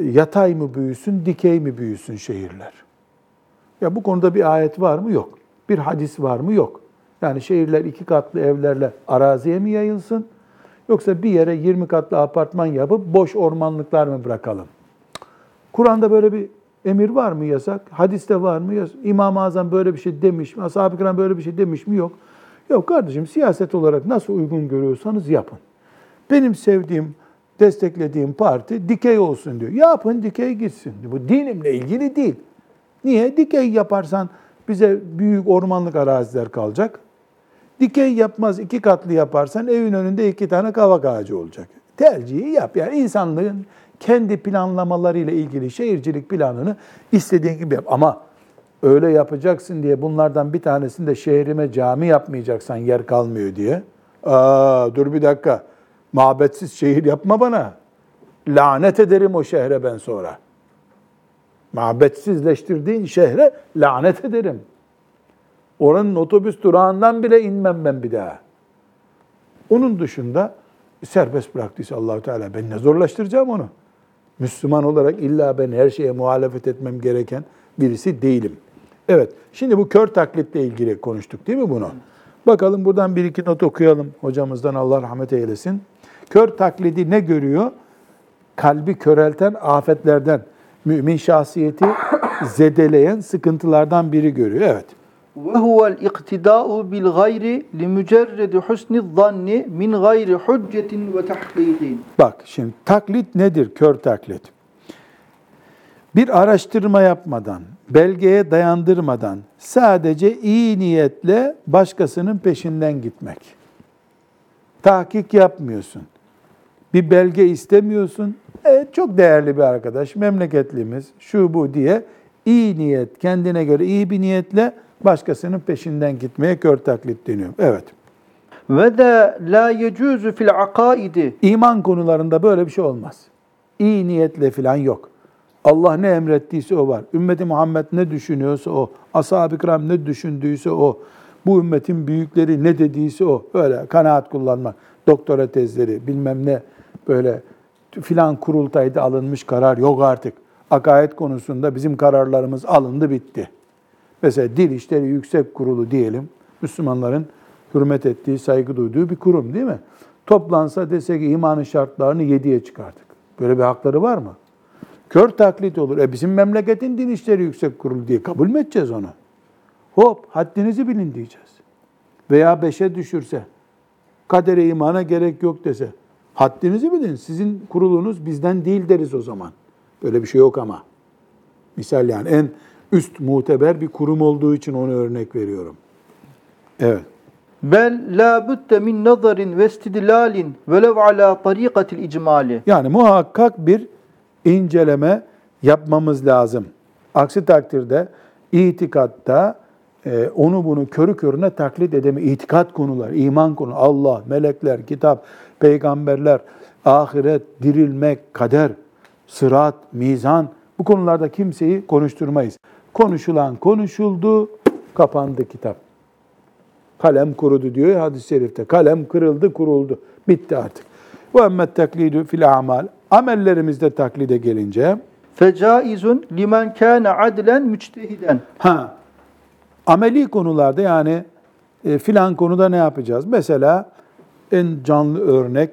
e, yatay mı büyüsün, dikey mi büyüsün şehirler? Ya bu konuda bir ayet var mı? Yok. Bir hadis var mı? Yok. Yani şehirler iki katlı evlerle araziye mi yayılsın? Yoksa bir yere 20 katlı apartman yapıp boş ormanlıklar mı bırakalım? Kur'an'da böyle bir emir var mı yasak? Hadiste var mı? Yasak. İmam-ı Azam böyle bir şey demiş mi? Ashab-ı kiram böyle bir şey demiş mi? Yok. Yok kardeşim siyaset olarak nasıl uygun görüyorsanız yapın. Benim sevdiğim, desteklediğim parti dikey olsun diyor. Yapın dikey gitsin. Bu dinimle ilgili değil. Niye? Dikey yaparsan bize büyük ormanlık araziler kalacak. Dikey yapmaz iki katlı yaparsan evin önünde iki tane kavak ağacı olacak. Tercihi yap. Yani insanlığın kendi planlamalarıyla ilgili şehircilik planını istediğin gibi yap. Ama öyle yapacaksın diye bunlardan bir tanesini de şehrime cami yapmayacaksan yer kalmıyor diye. Aa, dur bir dakika. Mabetsiz şehir yapma bana. Lanet ederim o şehre ben sonra. Mabetsizleştirdiğin şehre lanet ederim. Oranın otobüs durağından bile inmem ben bir daha. Onun dışında serbest bıraktıysa Allahu Teala ben ne zorlaştıracağım onu? Müslüman olarak illa ben her şeye muhalefet etmem gereken birisi değilim. Evet, şimdi bu kör taklitle ilgili konuştuk değil mi bunu? Bakalım buradan bir iki not okuyalım hocamızdan Allah rahmet eylesin. Kör taklidi ne görüyor? Kalbi körelten afetlerden, mümin şahsiyeti zedeleyen sıkıntılardan biri görüyor. Evet. Ve huvel iktida'u bil gayri li mücerredi husni zanni min gayri hüccetin ve tahqiqin. Bak şimdi taklit nedir kör taklit? Bir araştırma yapmadan, belgeye dayandırmadan sadece iyi niyetle başkasının peşinden gitmek. Tahkik yapmıyorsun. Bir belge istemiyorsun. E, çok değerli bir arkadaş, memleketlimiz, şu bu diye iyi niyet, kendine göre iyi bir niyetle başkasının peşinden gitmeye kör taklit deniyor. Evet. Ve de la yecuzu fil akaidi İman konularında böyle bir şey olmaz. İyi niyetle falan yok. Allah ne emrettiyse o var. Ümmeti Muhammed ne düşünüyorsa o. Ashab-ı kiram ne düşündüyse o. Bu ümmetin büyükleri ne dediyse o. Öyle kanaat kullanmak. Doktora tezleri bilmem ne böyle filan kurultayda alınmış karar yok artık. Akaid konusunda bizim kararlarımız alındı bitti. Mesela Dil İşleri Yüksek Kurulu diyelim. Müslümanların hürmet ettiği, saygı duyduğu bir kurum değil mi? Toplansa dese ki imanın şartlarını yediye çıkardık. Böyle bir hakları var mı? Kör taklit olur. E bizim memleketin Din İşleri Yüksek Kurulu diye kabul mü edeceğiz onu? Hop haddinizi bilin diyeceğiz. Veya beşe düşürse, kadere imana gerek yok dese, haddinizi bilin. Sizin kurulunuz bizden değil deriz o zaman. Böyle bir şey yok ama. Misal yani en üst muteber bir kurum olduğu için onu örnek veriyorum. Evet. bel la budde min nazarin ve istidlalin velev ala tarikatil icmali. Yani muhakkak bir inceleme yapmamız lazım. Aksi takdirde itikatta e, onu bunu körü körüne taklit edeme itikat konular, iman konu, Allah, melekler, kitap, peygamberler, ahiret, dirilmek, kader, sırat, mizan bu konularda kimseyi konuşturmayız. Konuşulan konuşuldu, kapandı kitap. Kalem kurudu diyor ya hadis-i şerifte. Kalem kırıldı, kuruldu. Bitti artık. Ve emmet taklidu fil amal. Amellerimizde taklide gelince Fecaizun limen kana adlen müçtehiden. ha ameli konularda yani e, filan konuda ne yapacağız? Mesela en canlı örnek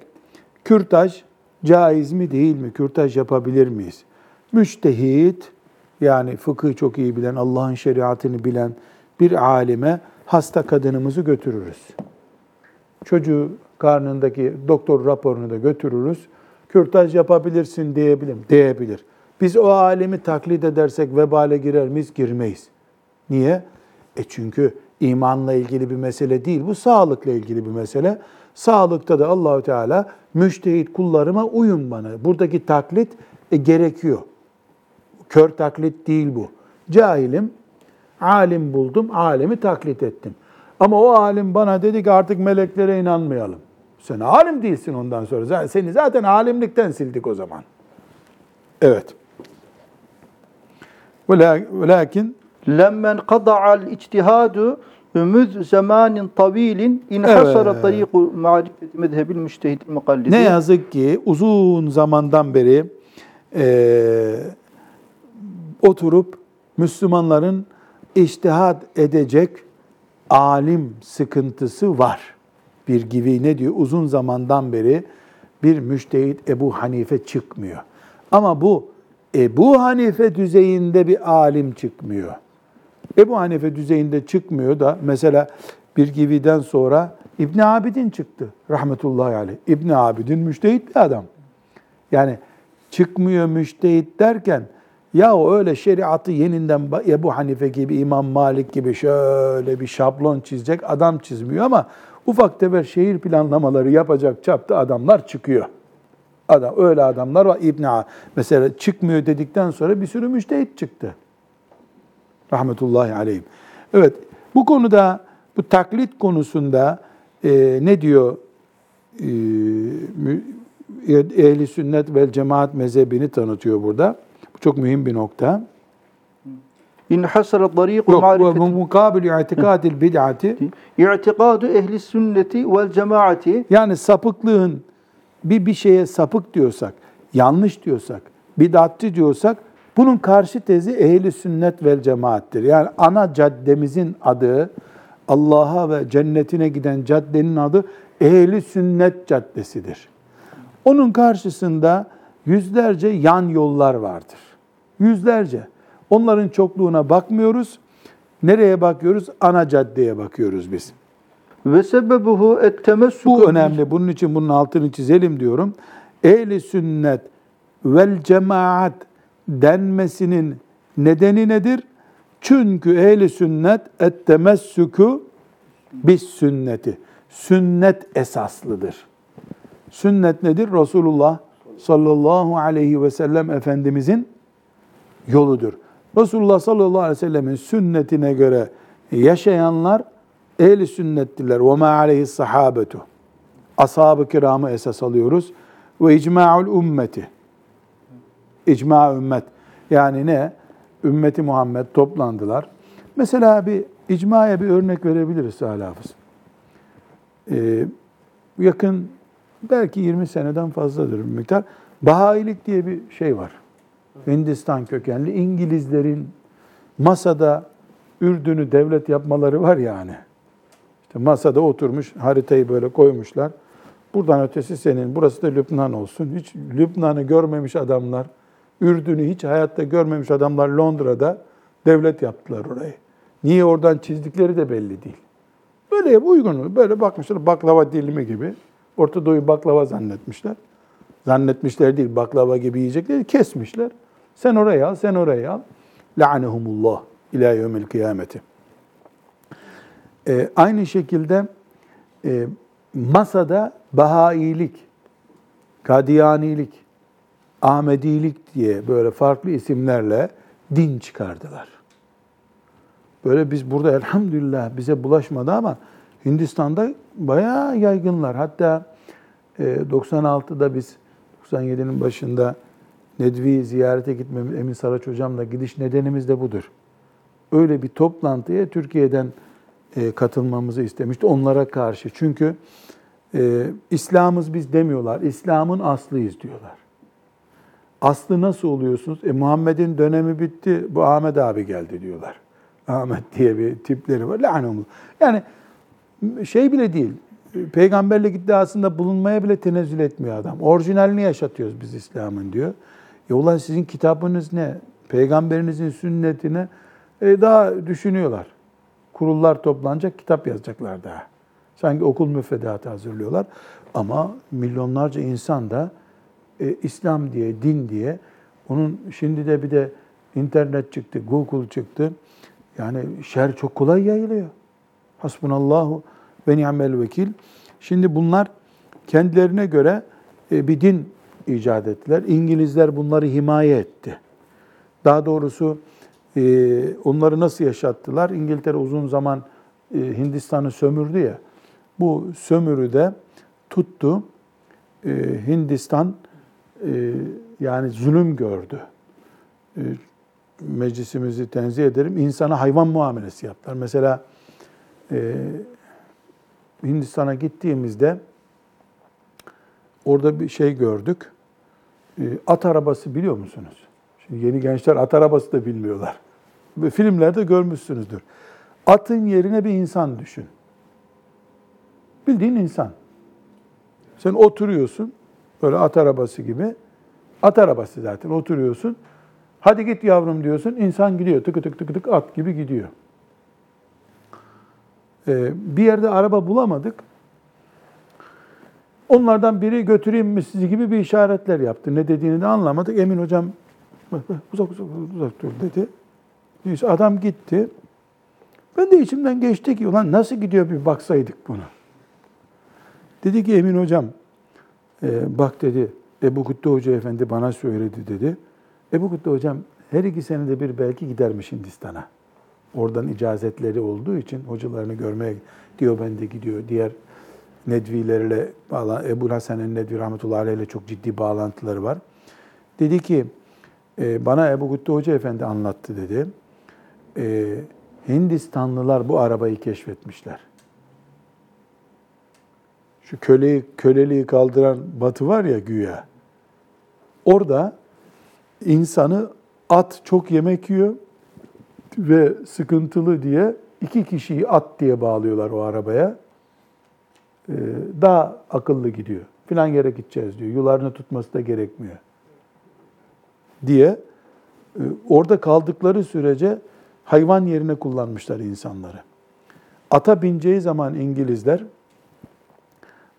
kürtaj caiz mi değil mi? Kürtaj yapabilir miyiz? Müçtehit yani fıkıh çok iyi bilen, Allah'ın şeriatını bilen bir alime hasta kadınımızı götürürüz. Çocuğu karnındaki doktor raporunu da götürürüz. Kürtaj yapabilirsin diyebilir? Diyebilir. Biz o alemi taklit edersek vebale girer miyiz? Girmeyiz. Niye? E çünkü imanla ilgili bir mesele değil. Bu sağlıkla ilgili bir mesele. Sağlıkta da Allahü Teala müştehit kullarıma uyun bana. Buradaki taklit e, gerekiyor. Kör taklit değil bu. Cahilim, alim buldum, alemi taklit ettim. Ama o alim bana dedi ki artık meleklere inanmayalım. Sen alim değilsin ondan sonra. Seni zaten alimlikten sildik o zaman. Evet. Velakin Lemmen kada'al ictihadu müz zamanin tavilin inhasara Evet. tariku marifeti mezhebil müştehidil mukallidi. ne yazık ki uzun zamandan beri eee, oturup Müslümanların iştihat edecek alim sıkıntısı var. Bir gibi ne diyor? Uzun zamandan beri bir müştehit Ebu Hanife çıkmıyor. Ama bu Ebu Hanife düzeyinde bir alim çıkmıyor. Ebu Hanife düzeyinde çıkmıyor da mesela bir gividen sonra İbn Abidin çıktı rahmetullahi aleyh. İbn Abidin müştehit bir adam. Yani çıkmıyor müştehit derken ya o öyle şeriatı yeniden Ebu Hanife gibi, İmam Malik gibi şöyle bir şablon çizecek adam çizmiyor ama ufak tefek şehir planlamaları yapacak çapta adamlar çıkıyor. Adam öyle adamlar var. İbn mesela çıkmıyor dedikten sonra bir sürü müştehit çıktı. Rahmetullahi aleyhim. Evet, bu konuda bu taklit konusunda e, ne diyor e, ehli sünnet vel cemaat mezhebini tanıtıyor burada. Bu çok mühim bir nokta. İnhasara tariku Yok, bu marifeti mukabil itikadil bid'ati i'tikadu ehli sünneti vel cemaati yani sapıklığın bir bir şeye sapık diyorsak, yanlış diyorsak, bid'atçı diyorsak bunun karşı tezi ehli sünnet vel cemaattir. Yani ana caddemizin adı Allah'a ve cennetine giden caddenin adı ehli sünnet caddesidir. Onun karşısında yüzlerce yan yollar vardır. Yüzlerce. Onların çokluğuna bakmıyoruz. Nereye bakıyoruz? Ana caddeye bakıyoruz biz. Ve sebebuhu et-temessuk Bu önemli. Bunun için bunun altını çizelim diyorum. Ehli sünnet vel cemaat denmesinin nedeni nedir? Çünkü ehli sünnet et temessüku bis sünneti. Sünnet esaslıdır. Sünnet nedir? Resulullah sallallahu aleyhi ve sellem Efendimizin yoludur. Resulullah sallallahu aleyhi ve sellemin sünnetine göre yaşayanlar ehli sünnettiler. Ve ma aleyhi sahabetu. Ashab-ı kiramı esas alıyoruz. Ve icma'ul ümmeti. İcma ümmet. Yani ne? Ümmeti Muhammed toplandılar. Mesela bir icmaya bir örnek verebiliriz Hafız. Ee, yakın belki 20 seneden fazladır bir miktar. Bahailik diye bir şey var. Hindistan kökenli İngilizlerin masada Ürdün'ü devlet yapmaları var yani. İşte masada oturmuş haritayı böyle koymuşlar. Buradan ötesi senin, burası da Lübnan olsun. Hiç Lübnan'ı görmemiş adamlar, Ürdün'ü hiç hayatta görmemiş adamlar Londra'da devlet yaptılar orayı. Niye oradan çizdikleri de belli değil. Böyle uygun. Böyle bakmışlar baklava dilimi gibi. Orta Doğu'yu baklava zannetmişler. Zannetmişler değil, baklava gibi yiyecekler. Kesmişler. Sen oraya al, sen oraya al. La'anehumullah ila yevmil kıyameti. Ee, aynı şekilde e, masada Bahailik, Kadiyanilik, Ahmedilik diye böyle farklı isimlerle din çıkardılar. Böyle biz burada elhamdülillah bize bulaşmadı ama Hindistan'da bayağı yaygınlar. Hatta e, 96'da biz 97'nin başında Nedvi'yi ziyarete gitmemiz, Emin Saraç hocamla gidiş nedenimiz de budur. Öyle bir toplantıya Türkiye'den e, katılmamızı istemişti onlara karşı. Çünkü e, İslam'ız biz demiyorlar, İslam'ın aslıyız diyorlar. Aslı nasıl oluyorsunuz? E, Muhammed'in dönemi bitti, bu Ahmet abi geldi diyorlar. Ahmet diye bir tipleri var. Lanumullah. Yani şey bile değil, peygamberlik iddiasında bulunmaya bile tenezzül etmiyor adam. Orijinalini yaşatıyoruz biz İslam'ın diyor. E ulan sizin kitabınız ne? Peygamberinizin sünnetine e, daha düşünüyorlar. Kurullar toplanacak, kitap yazacaklar daha. Sanki okul müfredatı hazırlıyorlar. Ama milyonlarca insan da e, İslam diye, din diye, onun şimdi de bir de internet çıktı, Google çıktı. Yani şer çok kolay yayılıyor. Hasbunallahu ve ni'mel vekil. Şimdi bunlar kendilerine göre e, bir din icat ettiler. İngilizler bunları himaye etti. Daha doğrusu e, onları nasıl yaşattılar? İngiltere uzun zaman e, Hindistan'ı sömürdü ya. Bu sömürüde tuttu. Hindistan yani zulüm gördü. Meclisimizi tenzih ederim. İnsana hayvan muamelesi yaptılar. Mesela Hindistan'a gittiğimizde orada bir şey gördük. At arabası biliyor musunuz? Şimdi yeni gençler at arabası da bilmiyorlar. Filmlerde görmüşsünüzdür. Atın yerine bir insan düşün. Bildiğin insan. Sen oturuyorsun, böyle at arabası gibi. At arabası zaten, oturuyorsun. Hadi git yavrum diyorsun, insan gidiyor. Tık tık tık tık at gibi gidiyor. Ee, bir yerde araba bulamadık. Onlardan biri götüreyim mi sizi gibi bir işaretler yaptı. Ne dediğini de anlamadık. Emin hocam uzak uzak uzak dur dedi. Neyse adam gitti. Ben de içimden geçti ki ulan nasıl gidiyor bir baksaydık bunu. Dedi ki Emin hocam e, bak dedi Ebu Kutte Hoca Efendi bana söyledi dedi. Ebu Kutte hocam her iki senede bir belki gidermiş Hindistan'a. Oradan icazetleri olduğu için hocalarını görmeye diyor ben de gidiyor. Diğer Nedvilerle, Ebu Hasan Nedvi rahmetullahi aleyh ile çok ciddi bağlantıları var. Dedi ki e, bana Ebu Kutte Hoca Efendi anlattı dedi. E, Hindistanlılar bu arabayı keşfetmişler. Şu köleyi, köleliği kaldıran batı var ya güya. Orada insanı at çok yemek yiyor ve sıkıntılı diye iki kişiyi at diye bağlıyorlar o arabaya. Ee, daha akıllı gidiyor. filan yere gideceğiz diyor. Yularını tutması da gerekmiyor. Diye e, orada kaldıkları sürece hayvan yerine kullanmışlar insanları. Ata bineceği zaman İngilizler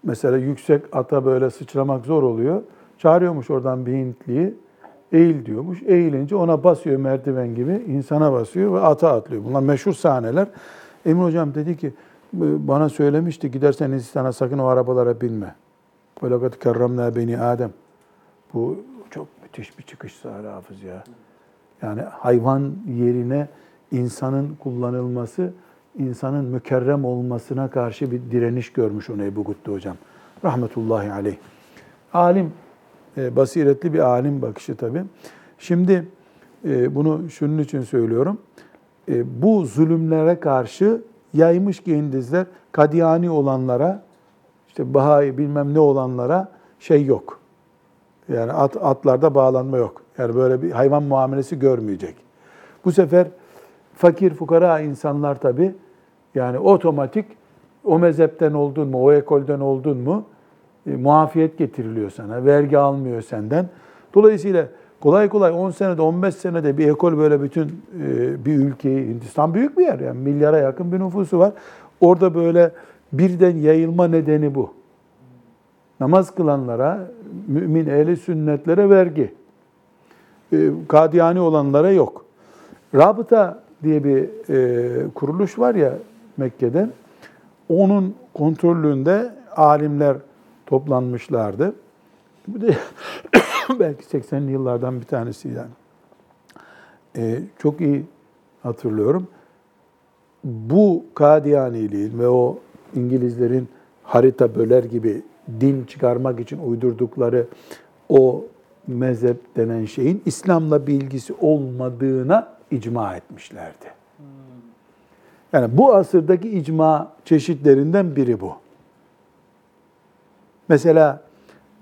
mesela yüksek ata böyle sıçramak zor oluyor. Çağırıyormuş oradan bir Hintliyi. Eğil diyormuş. Eğilince ona basıyor merdiven gibi. insana basıyor ve ata atlıyor. Bunlar meşhur sahneler. Emin hocam dedi ki bana söylemişti gidersen Hindistan'a sakın o arabalara binme. Velakat kerramna beni Adem. Bu çok müthiş bir çıkış Sahra Hafız ya. Yani hayvan yerine insanın kullanılması, insanın mükerrem olmasına karşı bir direniş görmüş onu Ebu Güttü hocam. Rahmetullahi aleyh. Alim, e, basiretli bir alim bakışı tabii. Şimdi e, bunu şunun için söylüyorum. E, bu zulümlere karşı yaymış ki İngilizler Kadiyani olanlara, işte Bahai bilmem ne olanlara şey yok. Yani at, atlarda bağlanma yok. Yani böyle bir hayvan muamelesi görmeyecek. Bu sefer fakir fukara insanlar tabii yani otomatik o mezhepten oldun mu, o ekolden oldun mu e, muafiyet getiriliyor sana. Vergi almıyor senden. Dolayısıyla kolay kolay 10 senede 15 senede bir ekol böyle bütün e, bir ülkeyi, Hindistan büyük bir yer yani milyara yakın bir nüfusu var. Orada böyle birden yayılma nedeni bu. Namaz kılanlara, mümin ehli sünnetlere vergi. E, Kadiyani olanlara yok. Rabıta diye bir e, kuruluş var ya Mekke'de. Onun kontrolünde alimler toplanmışlardı. Bu da belki 80'li yıllardan bir tanesi yani. E, çok iyi hatırlıyorum. Bu Kadiyaniliğin ve o İngilizlerin harita böler gibi din çıkarmak için uydurdukları o mezhep denen şeyin İslam'la bir ilgisi olmadığına icma etmişlerdi. Yani bu asırdaki icma çeşitlerinden biri bu. Mesela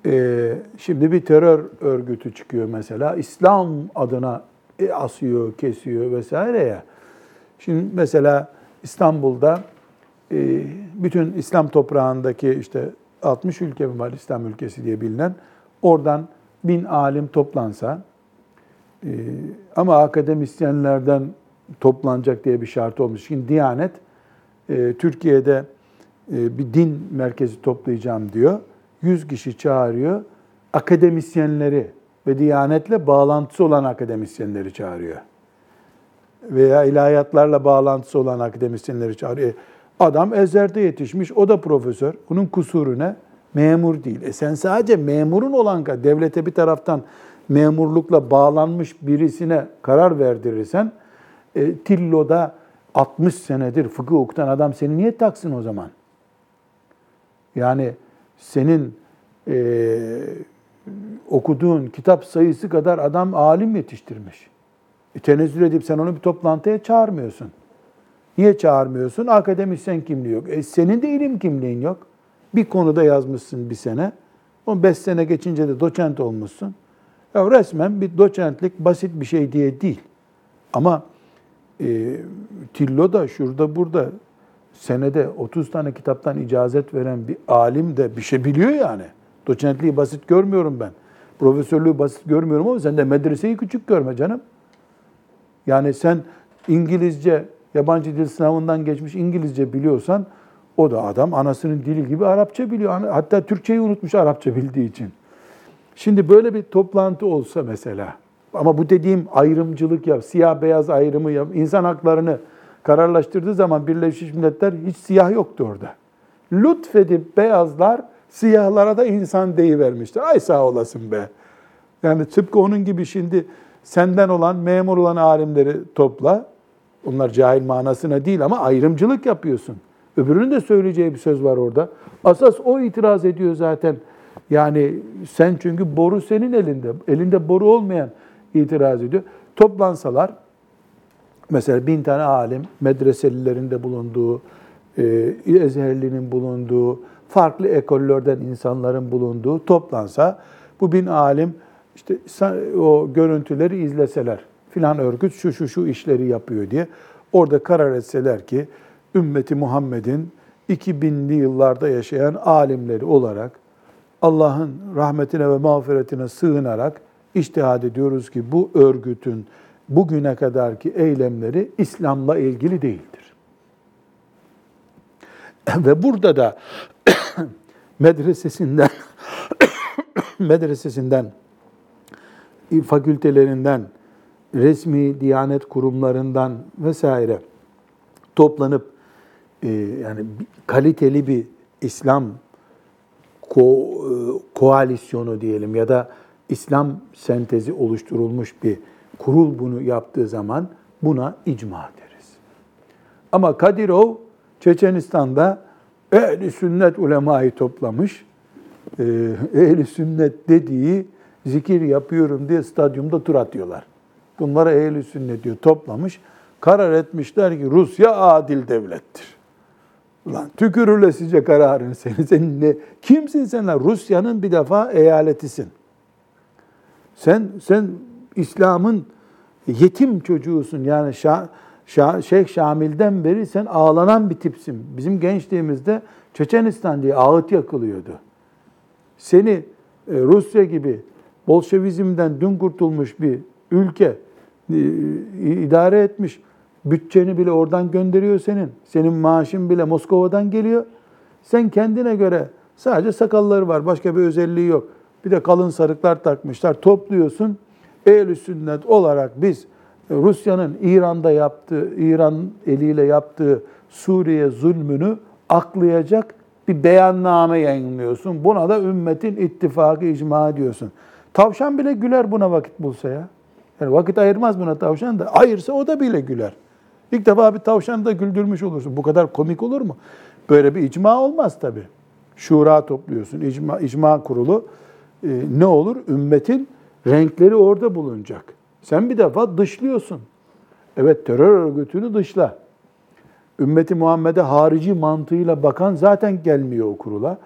e, şimdi bir terör örgütü çıkıyor mesela. İslam adına e, asıyor, kesiyor vesaire ya. Şimdi mesela İstanbul'da e, bütün İslam toprağındaki işte 60 ülke mi var İslam ülkesi diye bilinen oradan bin alim toplansa ama akademisyenlerden toplanacak diye bir şart olmuş. Şimdi Diyanet e, Türkiye'de e, bir din merkezi toplayacağım diyor. 100 kişi çağırıyor. Akademisyenleri ve Diyanetle bağlantısı olan akademisyenleri çağırıyor. Veya ilahiyatlarla bağlantısı olan akademisyenleri çağırıyor. E, Adam Ezer'de yetişmiş, o da profesör. Bunun kusuru ne? Memur değil. E sen sadece memurun olan, devlete bir taraftan memurlukla bağlanmış birisine karar verdirirsen, e, Tillo'da 60 senedir fıkıh okutan adam seni niye taksın o zaman? Yani senin e, okuduğun kitap sayısı kadar adam alim yetiştirmiş. E, tenezzül edip sen onu bir toplantıya çağırmıyorsun. Niye çağırmıyorsun? Akademisyen kimliği yok. E senin de ilim kimliğin yok. Bir konuda yazmışsın bir sene. 15 sene geçince de doçent olmuşsun. Ya resmen bir doçentlik basit bir şey diye değil. Ama e, Tillo da şurada burada senede 30 tane kitaptan icazet veren bir alim de bir şey biliyor yani. Doçentliği basit görmüyorum ben. Profesörlüğü basit görmüyorum ama sen de medreseyi küçük görme canım. Yani sen İngilizce, yabancı dil sınavından geçmiş İngilizce biliyorsan o da adam anasının dili gibi Arapça biliyor. Hatta Türkçeyi unutmuş Arapça bildiği için. Şimdi böyle bir toplantı olsa mesela ama bu dediğim ayrımcılık yap, siyah beyaz ayrımı yap, insan haklarını kararlaştırdığı zaman Birleşmiş Milletler hiç siyah yoktu orada. Lütfedip beyazlar siyahlara da insan deyivermiştir. Ay sağ olasın be. Yani tıpkı onun gibi şimdi senden olan, memur olan alimleri topla. Onlar cahil manasına değil ama ayrımcılık yapıyorsun. Öbürünün de söyleyeceği bir söz var orada. Asas o itiraz ediyor zaten. Yani sen çünkü boru senin elinde. Elinde boru olmayan itiraz ediyor. Toplansalar mesela bin tane alim, medreselilerin de bulunduğu, e, Ezherli'nin bulunduğu, farklı ekollerden insanların bulunduğu toplansa bu bin alim işte o görüntüleri izleseler filan örgüt şu şu şu işleri yapıyor diye orada karar etseler ki ümmeti Muhammed'in 2000'li yıllarda yaşayan alimleri olarak Allah'ın rahmetine ve mağfiretine sığınarak iştihad ediyoruz ki bu örgütün bugüne kadarki eylemleri İslam'la ilgili değildir. Ve burada da medresesinden medresesinden fakültelerinden resmi diyanet kurumlarından vesaire toplanıp e, yani kaliteli bir İslam ko, e, koalisyonu diyelim ya da İslam sentezi oluşturulmuş bir kurul bunu yaptığı zaman buna icma deriz. Ama Kadirov Çeçenistan'da ehli sünnet ulemayı toplamış. Ee, ehli sünnet dediği zikir yapıyorum diye stadyumda tur atıyorlar. Bunlara ehli sünnet diyor toplamış. Karar etmişler ki Rusya adil devlettir. Ulan tükürülesice kararın seni. Sen ne, kimsin sen lan? Rusya'nın bir defa eyaletisin. Sen sen İslam'ın yetim çocuğusun. Yani Şa, Şa, Şeyh Şamil'den beri sen ağlanan bir tipsin. Bizim gençliğimizde Çeçenistan diye ağıt yakılıyordu. Seni e, Rusya gibi Bolşevizmden dün kurtulmuş bir ülke e, idare etmiş. Bütçeni bile oradan gönderiyor senin. Senin maaşın bile Moskova'dan geliyor. Sen kendine göre sadece sakalları var. Başka bir özelliği yok. Bir de kalın sarıklar takmışlar. Topluyorsun. Ehl-i sünnet olarak biz e, Rusya'nın İran'da yaptığı, İran eliyle yaptığı Suriye zulmünü aklayacak bir beyanname yayınlıyorsun. Buna da ümmetin ittifakı icma diyorsun. Tavşan bile güler buna vakit bulsa ya. Yani vakit ayırmaz buna tavşan da. Ayırsa o da bile güler. İlk defa bir tavşanı da güldürmüş olursun. Bu kadar komik olur mu? Böyle bir icma olmaz tabii. Şura topluyorsun, icma, icma kurulu. Ee, ne olur? Ümmetin renkleri orada bulunacak. Sen bir defa dışlıyorsun. Evet terör örgütünü dışla. Ümmeti Muhammed'e harici mantığıyla bakan zaten gelmiyor o kurula.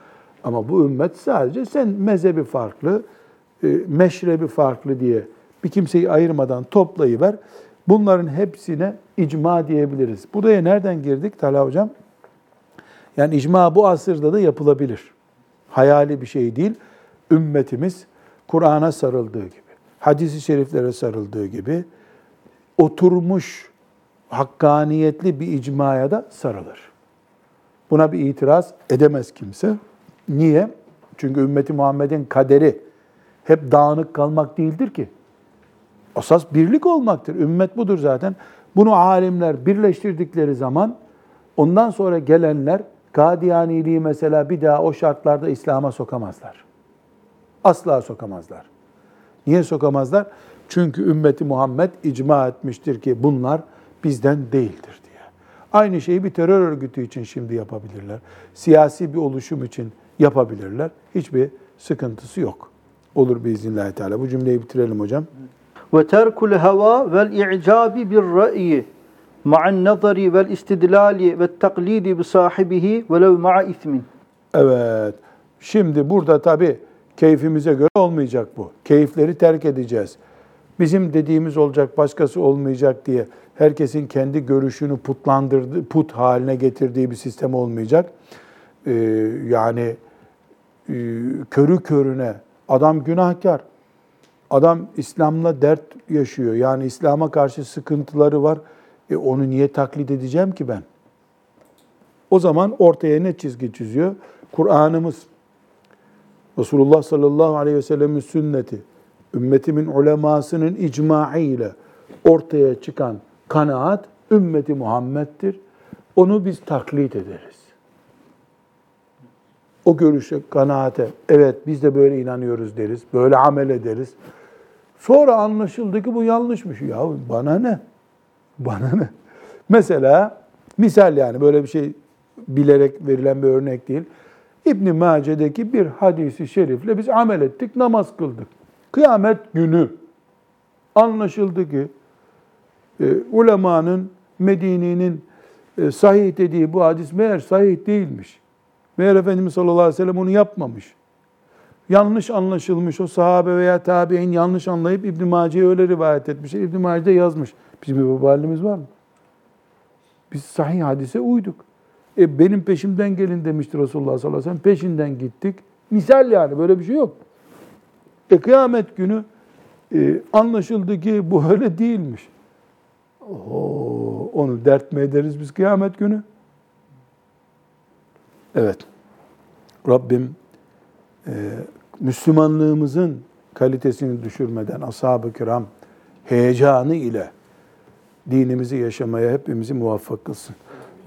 Ama bu ümmet sadece sen mezhebi farklı, e, meşrebi farklı diye bir kimseyi ayırmadan toplayıver. Bunların hepsine icma diyebiliriz. Buraya nereden girdik Talha Hocam? Yani icma bu asırda da yapılabilir. Hayali bir şey değil. Ümmetimiz Kur'an'a sarıldığı gibi, hadisi şeriflere sarıldığı gibi oturmuş hakkaniyetli bir icmaya da sarılır. Buna bir itiraz edemez kimse. Niye? Çünkü ümmeti Muhammed'in kaderi hep dağınık kalmak değildir ki. Asas birlik olmaktır. Ümmet budur zaten. Bunu alimler birleştirdikleri zaman ondan sonra gelenler Kadiyaniliği mesela bir daha o şartlarda İslam'a sokamazlar. Asla sokamazlar. Niye sokamazlar? Çünkü ümmeti Muhammed icma etmiştir ki bunlar bizden değildir diye. Aynı şeyi bir terör örgütü için şimdi yapabilirler. Siyasi bir oluşum için yapabilirler. Hiçbir sıkıntısı yok. Olur biiznillahü teala. Bu cümleyi bitirelim hocam. Ve terkul heva vel i'cabi bir ra'yi ma'an nazari vel istidlali ve taklidi bi sahibihi velev ma'a ismin. Evet. Şimdi burada tabii keyfimize göre olmayacak bu. Keyifleri terk edeceğiz. Bizim dediğimiz olacak, başkası olmayacak diye herkesin kendi görüşünü putlandırdığı, put haline getirdiği bir sistem olmayacak. Ee, yani e, körü körüne adam günahkar. Adam İslam'la dert yaşıyor. Yani İslam'a karşı sıkıntıları var. E onu niye taklit edeceğim ki ben? O zaman ortaya ne çizgi çiziyor? Kur'an'ımız, Resulullah sallallahu aleyhi ve sellem'in sünneti, ümmetimin ulemasının icmaı ile ortaya çıkan kanaat ümmeti Muhammed'dir. Onu biz taklit ederiz. O görüşe, kanaate, evet biz de böyle inanıyoruz deriz, böyle amel ederiz. Sonra anlaşıldı ki bu yanlışmış. Ya bana ne? Bana ne? Mesela misal yani böyle bir şey bilerek verilen bir örnek değil. İbn Mace'deki bir hadisi şerifle biz amel ettik, namaz kıldık. Kıyamet günü anlaşıldı ki e, ulemanın Medine'nin e, sahih dediği bu hadis meğer sahih değilmiş. Meğer Efendimiz sallallahu aleyhi ve sellem onu yapmamış. Yanlış anlaşılmış o sahabe veya tabi'in yanlış anlayıp İbn Mace'ye öyle rivayet etmiş. İbn Mace'de yazmış. Bizim bir vebalimiz var mı? Biz sahih hadise uyduk. E benim peşimden gelin demiştir Resulullah sallallahu aleyhi ve sellem. Peşinden gittik. Misal yani böyle bir şey yok. E kıyamet günü e, anlaşıldı ki bu öyle değilmiş. Oo, onu dert mi ederiz biz kıyamet günü? Evet. Rabbim e, Müslümanlığımızın kalitesini düşürmeden ashab-ı kiram heyecanı ile dinimizi yaşamaya hepimizi muvaffak kılsın.